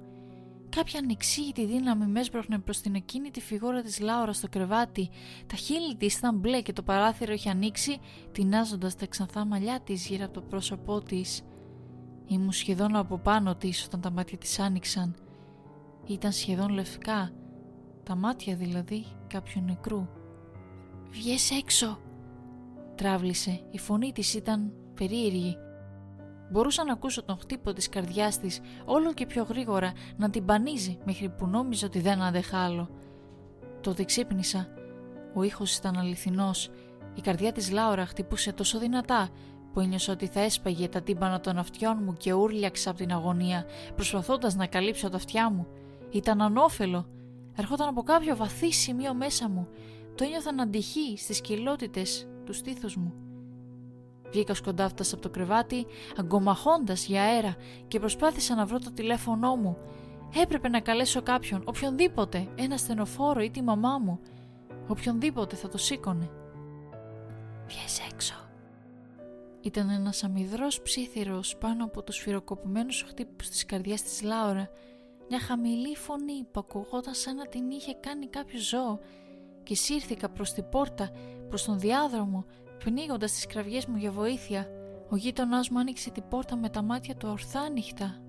Κάποια ανεξήγητη δύναμη με έσπροχνε προς την τη φιγούρα της Λάουρα στο κρεβάτι. Τα χείλη της ήταν μπλε και το παράθυρο είχε ανοίξει, τεινάζοντας τα ξανθά μαλλιά της γύρω από το πρόσωπό της. Ήμουν σχεδόν από πάνω της όταν τα μάτια της άνοιξαν. Ήταν σχεδόν λευκά, τα μάτια δηλαδή κάποιου νεκρού. «Βγες έξω», τράβλησε, η φωνή της ήταν περίεργη. Μπορούσα να ακούσω τον χτύπο της καρδιάς της όλο και πιο γρήγορα να την πανίζει μέχρι που νόμιζα ότι δεν άντεχα άλλο. Τότε ξύπνησα. Ο ήχος ήταν αληθινός. Η καρδιά της Λάουρα χτυπούσε τόσο δυνατά που ένιωσα ότι θα έσπαγε τα τύμπανα των αυτιών μου και ούρλιαξα από την αγωνία προσπαθώντας να καλύψω τα αυτιά μου. Ήταν ανώφελο. Ερχόταν από κάποιο βαθύ σημείο μέσα μου. Το ένιωθα να αντυχεί στις κοιλότητες του στήθους μου. Βγήκας σκοντάφτας από το κρεβάτι, αγκομαχώντας για αέρα και προσπάθησα να βρω το τηλέφωνό μου. Έπρεπε να καλέσω κάποιον, οποιονδήποτε, ένα στενοφόρο ή τη μαμά μου. Οποιονδήποτε θα το σήκωνε. Βγες έξω. Ήταν ένας αμυδρός ψήθυρος πάνω από τους φυροκοπημένους χτύπους της καρδιάς της Λάουρα. Μια χαμηλή φωνή που ακουγόταν σαν να την είχε κάνει κάποιο ζώο και σύρθηκα προς την πόρτα, προς τον διάδρομο Πνίγοντας τις κραυγές μου για βοήθεια, ο γείτονάς μου άνοιξε την πόρτα με τα μάτια του ορθά ανοιχτά.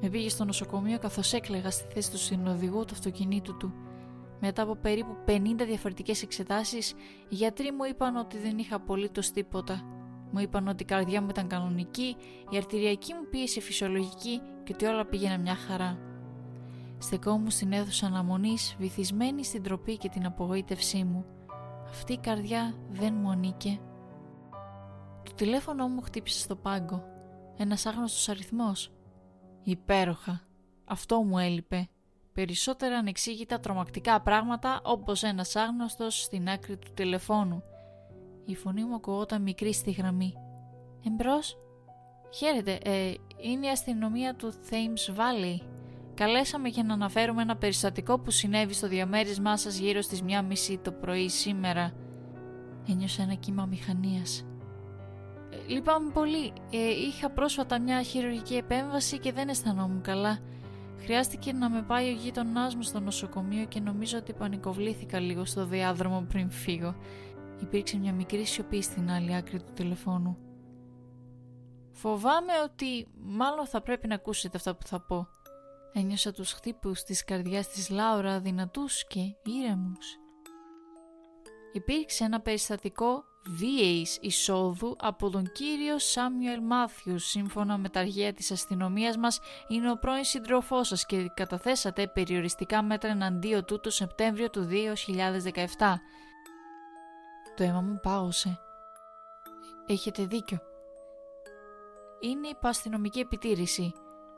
Με πήγε στο νοσοκομείο καθώς έκλαιγα στη θέση του συνοδηγού του αυτοκινήτου του. Μετά από περίπου 50 διαφορετικές εξετάσεις, οι γιατροί μου είπαν ότι δεν είχα απολύτως τίποτα. Μου είπαν ότι η καρδιά μου ήταν κανονική, η αρτηριακή μου πίεση φυσιολογική και ότι όλα πήγαιναν μια χαρά. Στεκόμουν στην αίθουσα αναμονής, βυθισμένη στην τροπή και την απογοήτευσή μου. Αυτή η καρδιά δεν μου ανήκε. Το τηλέφωνο μου χτύπησε στο πάγκο. Ένας άγνωστος αριθμός. Υπέροχα. Αυτό μου έλειπε. Περισσότερα ανεξήγητα τρομακτικά πράγματα όπως ένας άγνωστος στην άκρη του τηλεφώνου. Η φωνή μου ακουγόταν μικρή στη γραμμή. Εμπρός. Χαίρετε, ε, είναι η αστυνομία του Thames Valley. Καλέσαμε για να αναφέρουμε ένα περιστατικό που συνέβη στο διαμέρισμά σας γύρω στις μία μισή το πρωί σήμερα. Ένιωσα ένα κύμα μηχανίας. Ε, λυπάμαι πολύ. Ε, είχα πρόσφατα μια χειρουργική επέμβαση και δεν αισθανόμουν καλά. Χρειάστηκε να με πάει ο γείτονάς μου στο νοσοκομείο και νομίζω ότι πανικοβλήθηκα λίγο στο διάδρομο πριν φύγω. Υπήρξε μια μικρή σιωπή στην άλλη άκρη του τηλεφώνου. Φοβάμαι ότι μάλλον θα πρέπει να ακούσετε αυτά που θα πω. Ένιωσα τους χτύπους της καρδιάς της Λάουρα δυνατούς και ήρεμους. Υπήρξε ένα περιστατικό βίαιης εισόδου από τον κύριο Σάμιουελ Μάθιους. Σύμφωνα με τα αρχαία της αστυνομίας μας είναι ο πρώην σύντροφός σας και καταθέσατε περιοριστικά μέτρα εναντίον του το Σεπτέμβριο του 2017. Το αίμα μου πάγωσε. Έχετε δίκιο. Είναι υπαστυνομική επιτήρηση.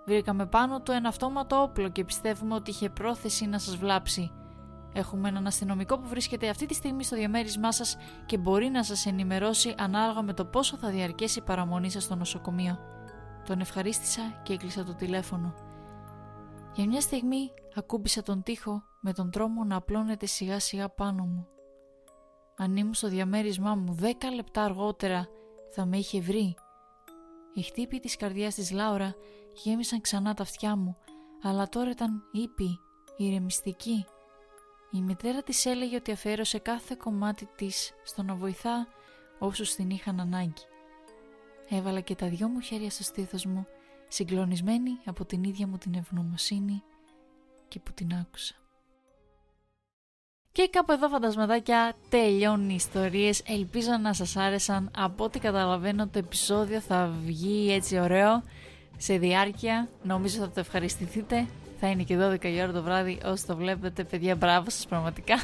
Βρήκαμε πάνω το ένα αυτόματο όπλο και πιστεύουμε ότι είχε πρόθεση να σας βλάψει. Έχουμε έναν αστυνομικό που βρίσκεται αυτή τη στιγμή στο διαμέρισμά σας και μπορεί να σας ενημερώσει ανάλογα με το πόσο θα διαρκέσει η παραμονή σας στο νοσοκομείο. Τον ευχαρίστησα και έκλεισα το τηλέφωνο. Για μια στιγμή ακούμπησα τον τοίχο με τον τρόμο να απλώνεται σιγά σιγά πάνω μου. Αν ήμουν στο διαμέρισμά μου δέκα λεπτά αργότερα θα με είχε βρει. Οι χτύπη της καρδιάς της Λάουρα γέμισαν ξανά τα αυτιά μου, αλλά τώρα ήταν ήπιοι, ηρεμιστικοί. Η μητέρα της έλεγε ότι αφιέρωσε κάθε κομμάτι της στο να βοηθά όσους την είχαν ανάγκη. Έβαλα και τα δυο μου χέρια στο στήθος μου, συγκλονισμένη από την ίδια μου την ευγνωμοσύνη και που την άκουσα. Και κάπου εδώ φαντασματάκια τελειώνουν οι ιστορίες. Ελπίζω να σας άρεσαν. Από ό,τι καταλαβαίνω το επεισόδιο θα βγει έτσι ωραίο σε διάρκεια. Νομίζω θα το ευχαριστηθείτε. Θα είναι και 12 η ώρα το βράδυ όσοι το βλέπετε. Παιδιά μπράβο σας πραγματικά.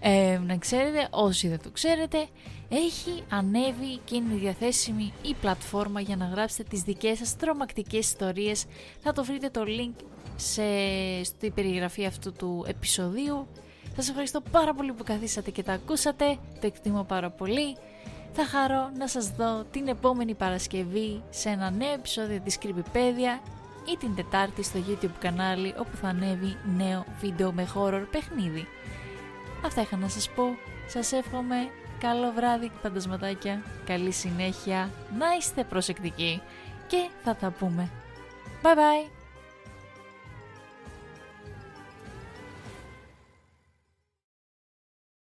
Ε, να ξέρετε, όσοι δεν το ξέρετε, έχει ανέβει και είναι διαθέσιμη η πλατφόρμα για να γράψετε τις δικές σας τρομακτικές ιστορίες. Θα το βρείτε το link σε, στη περιγραφή αυτού του επεισοδίου θα σας ευχαριστώ πάρα πολύ που καθίσατε και τα ακούσατε. Το εκτιμώ πάρα πολύ. Θα χαρώ να σας δω την επόμενη Παρασκευή σε ένα νέο επεισόδιο της Creepypedia ή την Τετάρτη στο YouTube κανάλι όπου θα ανέβει νέο βίντεο με horror παιχνίδι. Αυτά είχα να σας πω. Σας εύχομαι καλό βράδυ φαντασματάκια, καλή συνέχεια, να είστε προσεκτικοί και θα τα πούμε. Bye bye!